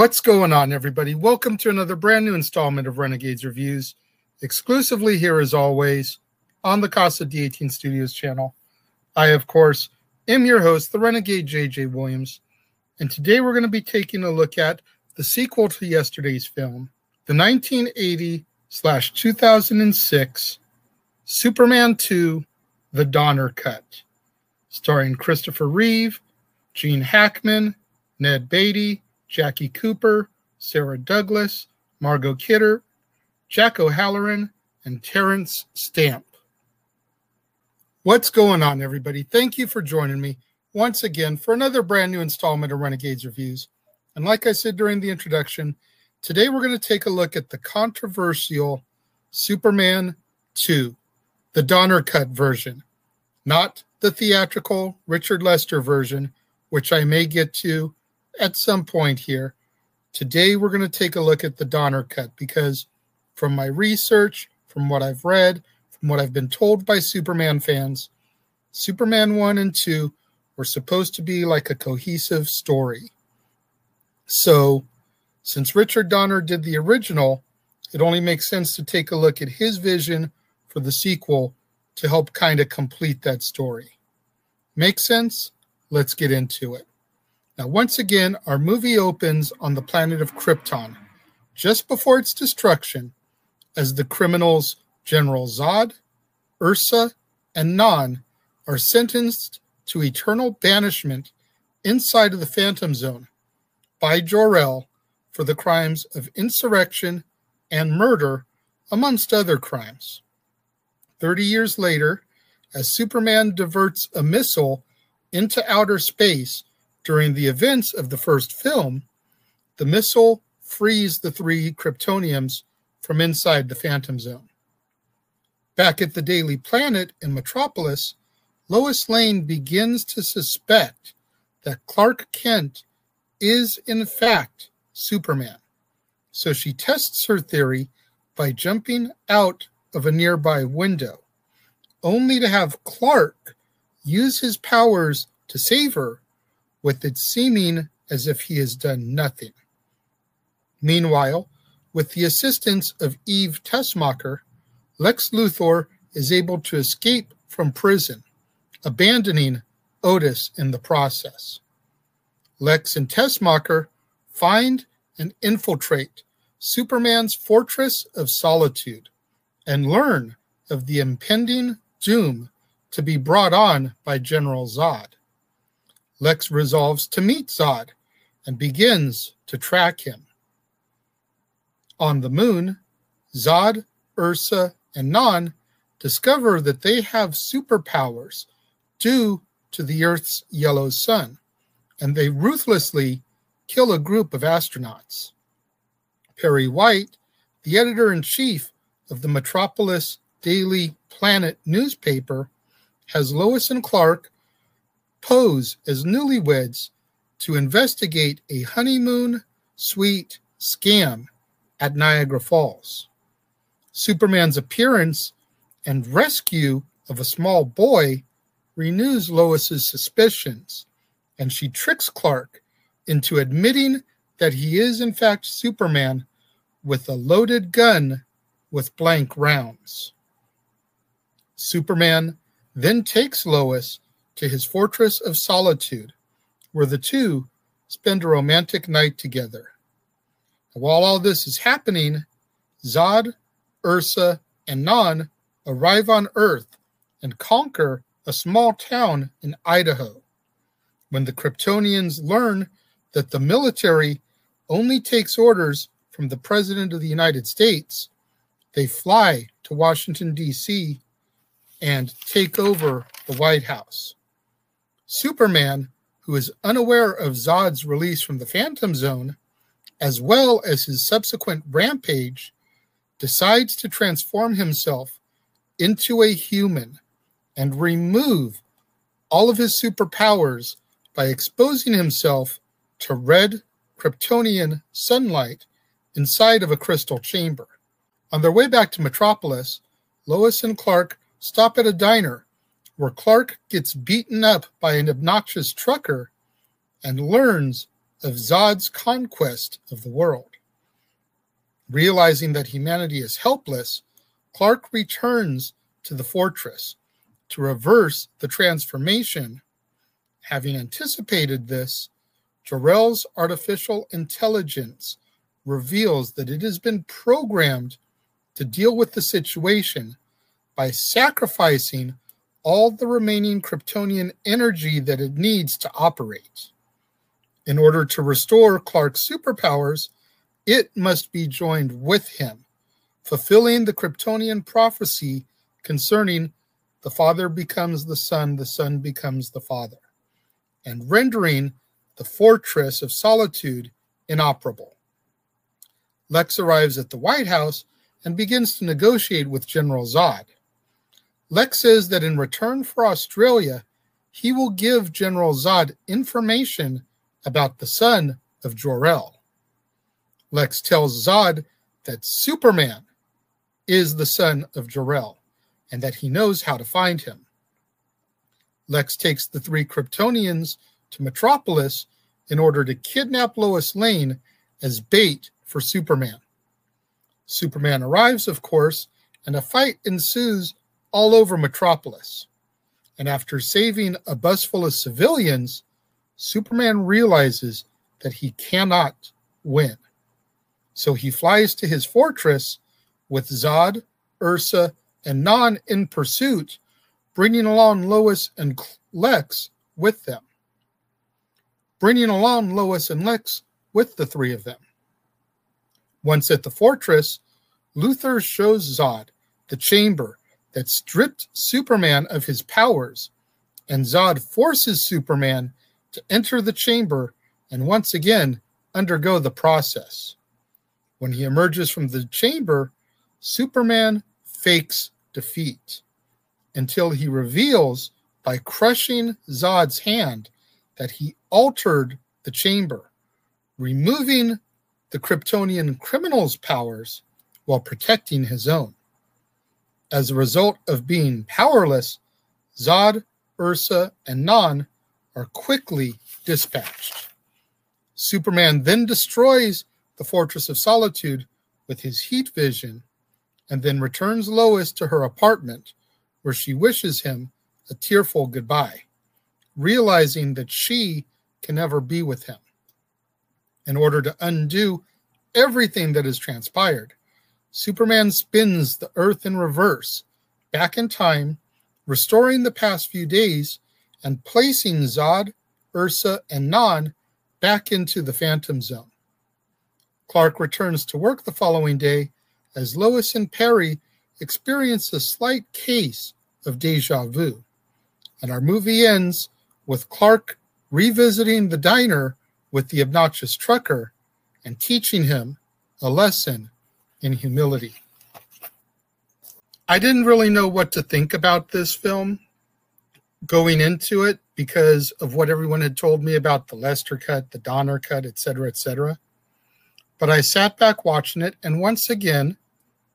What's going on, everybody? Welcome to another brand new installment of Renegades Reviews, exclusively here as always on the Casa D18 Studios channel. I, of course, am your host, the Renegade JJ Williams, and today we're going to be taking a look at the sequel to yesterday's film, the 1980 slash 2006 Superman 2 The Donner Cut, starring Christopher Reeve, Gene Hackman, Ned Beatty, Jackie Cooper, Sarah Douglas, Margot Kidder, Jack O'Halloran, and Terence Stamp. What's going on, everybody? Thank you for joining me once again for another brand new installment of Renegades Reviews. And like I said during the introduction, today we're going to take a look at the controversial Superman 2, the Donner Cut version, not the theatrical Richard Lester version, which I may get to at some point here. Today, we're going to take a look at the Donner Cut because, from my research, from what I've read, from what I've been told by Superman fans, Superman 1 and 2 were supposed to be like a cohesive story. So, since Richard Donner did the original, it only makes sense to take a look at his vision for the sequel to help kind of complete that story. Make sense? Let's get into it. Now, once again, our movie opens on the planet of Krypton, just before its destruction, as the criminals General Zod, Ursa, and Non are sentenced to eternal banishment inside of the Phantom Zone by Jor-El for the crimes of insurrection and murder, amongst other crimes. Thirty years later, as Superman diverts a missile into outer space during the events of the first film, the missile frees the three Kryptonians from inside the Phantom Zone. Back at the Daily Planet in Metropolis, Lois Lane begins to suspect that Clark Kent is, in fact, Superman. So she tests her theory by jumping out of a nearby window, only to have Clark use his powers to save her with it seeming as if he has done nothing. Meanwhile, with the assistance of Eve Tessmacher, Lex Luthor is able to escape from prison, abandoning Otis in the process. Lex and Tessmacher find and infiltrate Superman's Fortress of Solitude and learn of the impending doom to be brought on by General Zod. Lex resolves to meet Zod and begins to track him. On the moon, Zod, Ursa, and Non discover that they have superpowers due to the Earth's yellow sun, and they ruthlessly kill a group of astronauts. Perry White, the editor in chief of the Metropolis Daily Planet newspaper, has Lois and Clark pose as newlyweds to investigate a honeymoon suite scam at Niagara Falls. Superman's appearance and rescue of a small boy renews Lois's suspicions, and she tricks Clark into admitting that he is in fact Superman with a loaded gun with blank rounds. Superman then takes Lois to his fortress of solitude, where the two spend a romantic night together. while all this is happening, Zod, Ursa, and Non arrive on Earth and conquer a small town in Idaho. When the Kryptonians learn that the military only takes orders from the President of the United States, they fly to Washington, D.C. and take over the White House. Superman, who is unaware of Zod's release from the Phantom Zone, as well as his subsequent rampage, decides to transform himself into a human and remove all of his superpowers by exposing himself to red Kryptonian sunlight inside of a crystal chamber. On their way back to Metropolis, Lois and Clark stop at a diner where Clark gets beaten up by an obnoxious trucker and learns of Zod's conquest of the world. Realizing that humanity is helpless, Clark returns to the fortress to reverse the transformation. Having anticipated this, Jor-El's artificial intelligence reveals that it has been programmed to deal with the situation by sacrificing all the remaining Kryptonian energy that it needs to operate. In order to restore Clark's superpowers, it must be joined with him, fulfilling the Kryptonian prophecy concerning the Father becomes the Son, the Son becomes the Father, and rendering the fortress of solitude inoperable. Lex arrives at the White House and begins to negotiate with General Zod. Lex says that in return for Australia, he will give General Zod information about the son of Jor-El. Lex tells Zod that Superman is the son of Jor-El and that he knows how to find him. Lex takes the three Kryptonians to Metropolis in order to kidnap Lois Lane as bait for Superman. Superman arrives, of course, and a fight ensues all over Metropolis. And after saving a bus full of civilians, Superman realizes that he cannot win. So he flies to his fortress with Zod, Ursa, and Non in pursuit, bringing along Lois and Lex with them. Bringing along Lois and Lex with the three of them. Once at the fortress, Luthor shows Zod the chamber that stripped Superman of his powers, and Zod forces Superman to enter the chamber and once again undergo the process. When he emerges from the chamber, Superman fakes defeat until he reveals by crushing Zod's hand that he altered the chamber, removing the Kryptonian criminal's powers while protecting his own. As a result of being powerless, Zod, Ursa, and Non are quickly dispatched. Superman then destroys the Fortress of Solitude with his heat vision and then returns Lois to her apartment where she wishes him a tearful goodbye, realizing that she can never be with him. In order to undo everything that has transpired, Superman spins the Earth in reverse, back in time, restoring the past few days and placing Zod, Ursa, and Non back into the Phantom Zone. Clark returns to work the following day as Lois and Perry experience a slight case of deja vu. And our movie ends with Clark revisiting the diner with the obnoxious trucker and teaching him a lesson in humility. I didn't really know what to think about this film going into it because of what everyone had told me about the Lester cut, the Donner cut, etc., etc. But I sat back watching it, and once again,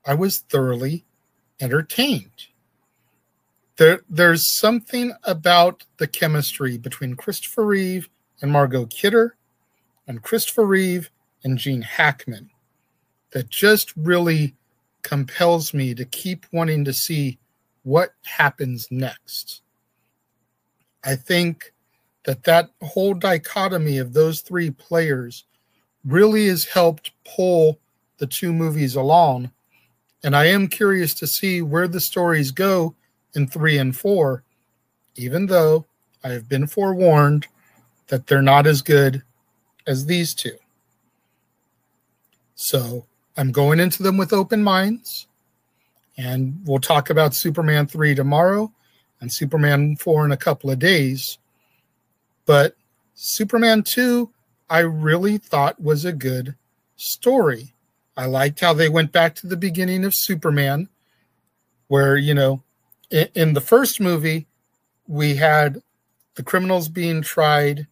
I was thoroughly entertained. There, there's something about the chemistry between Christopher Reeve and Margot Kidder, and Christopher Reeve and Gene Hackman that just really compels me to keep wanting to see what happens next. I think that that whole dichotomy of those three players really has helped pull the two movies along. And I am curious to see where the stories go in three and four, even though I have been forewarned that they're not as good as these two. So I'm going into them with open minds. And we'll talk about Superman 3 tomorrow and Superman 4 in a couple of days. But Superman 2, I really thought was a good story. I liked how they went back to the beginning of Superman, where, you know, in, in the first movie, we had the criminals being tried,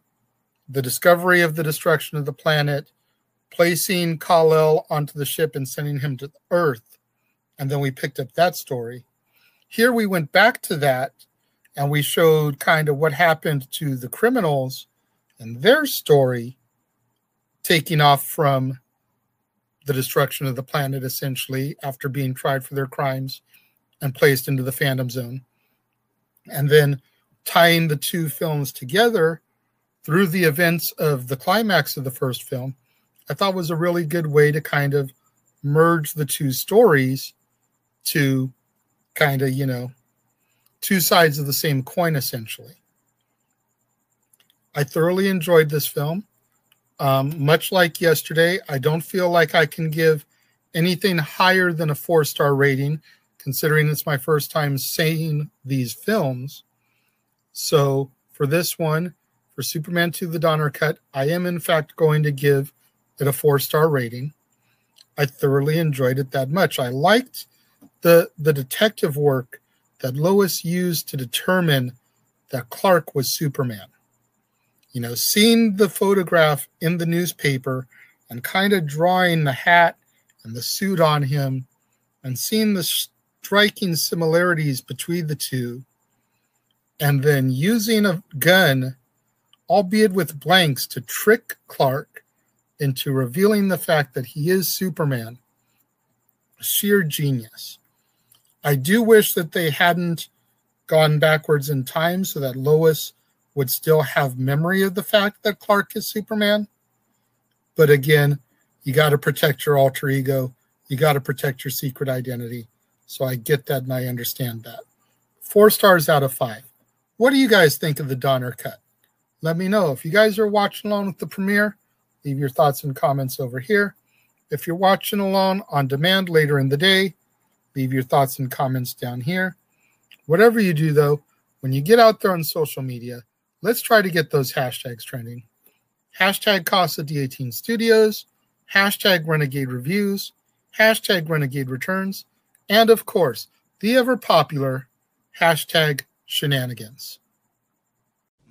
the discovery of the destruction of the planet, placing Kal-El onto the ship and sending him to Earth. And then we picked up that story. Here we went back to that and we showed kind of what happened to the criminals and their story taking off from the destruction of the planet, essentially, after being tried for their crimes and placed into the Phantom Zone. And then tying the two films together through the events of the climax of the first film, I thought was a really good way to kind of merge the two stories to kind of, you know, two sides of the same coin, essentially. I thoroughly enjoyed this film. Um, much like yesterday, I don't feel like I can give anything higher than a four star rating, considering it's my first time seeing these films. So for this one, for Superman 2 The Donner Cut, I am in fact going to give it a four star rating. I thoroughly enjoyed it that much. I liked the the detective work that Lois used to determine that Clark was Superman. You know, seeing the photograph in the newspaper and kind of drawing the hat and the suit on him and seeing the striking similarities between the two and then using a gun albeit with blanks to trick Clark into revealing the fact that he is Superman. Sheer genius. I do wish that they hadn't gone backwards in time so that Lois would still have memory of the fact that Clark is Superman. But again, you got to protect your alter ego. You got to protect your secret identity. So I get that and I understand that. Four stars out of five. What do you guys think of the Donner cut? Let me know. If you guys are watching along with the premiere, Leave your thoughts and comments over here. If you're watching along on demand later in the day, leave your thoughts and comments down here. Whatever you do, though, when you get out there on social media, let's try to get those hashtags trending. Hashtag Casa D18 Studios, hashtag Renegade Reviews, hashtag Renegade Returns, and of course, the ever popular hashtag Shenanigans.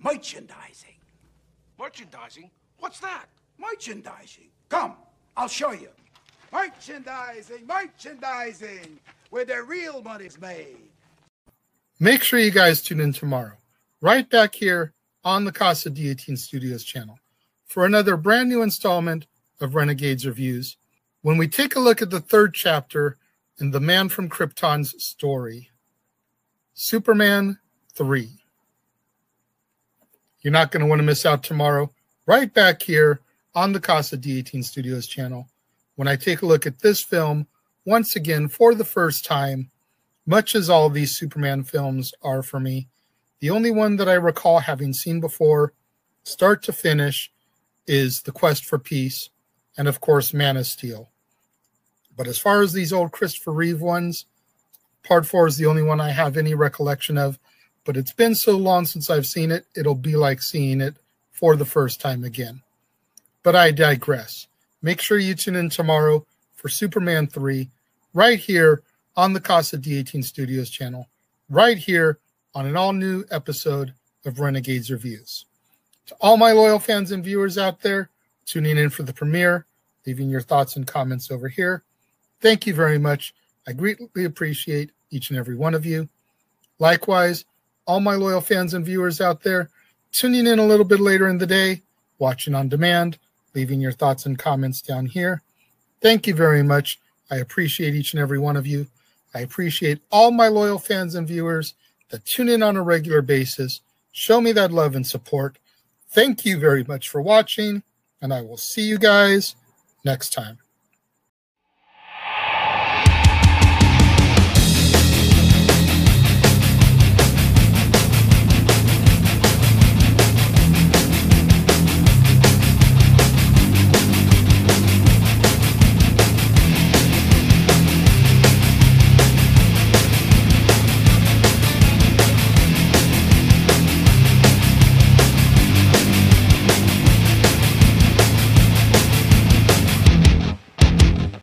Merchandising. Merchandising? What's that? Merchandising. Come, I'll show you. Merchandising, merchandising, where the real money's made. Make sure you guys tune in tomorrow, right back here on the Casa D18 Studios channel, for another brand new installment of Renegades Reviews when we take a look at the third chapter in The Man from Krypton's story Superman 3. You're not going to want to miss out tomorrow, right back here on the Casa D18 Studios channel when I take a look at this film once again for the first time, much as all these Superman films are for me. The only one that I recall having seen before, start to finish, is The Quest for Peace and, of course, Man of Steel. But as far as these old Christopher Reeve ones, part four is the only one I have any recollection of. But it's been so long since I've seen it, it'll be like seeing it for the first time again. But I digress. Make sure you tune in tomorrow for Superman 3 right here on the Casa D18 Studios channel, right here on an all new episode of Renegades Reviews. To all my loyal fans and viewers out there tuning in for the premiere, leaving your thoughts and comments over here, thank you very much. I greatly appreciate each and every one of you. Likewise, all my loyal fans and viewers out there tuning in a little bit later in the day, watching on demand, leaving your thoughts and comments down here. Thank you very much. I appreciate each and every one of you. I appreciate all my loyal fans and viewers that tune in on a regular basis. Show me that love and support. Thank you very much for watching, and I will see you guys next time.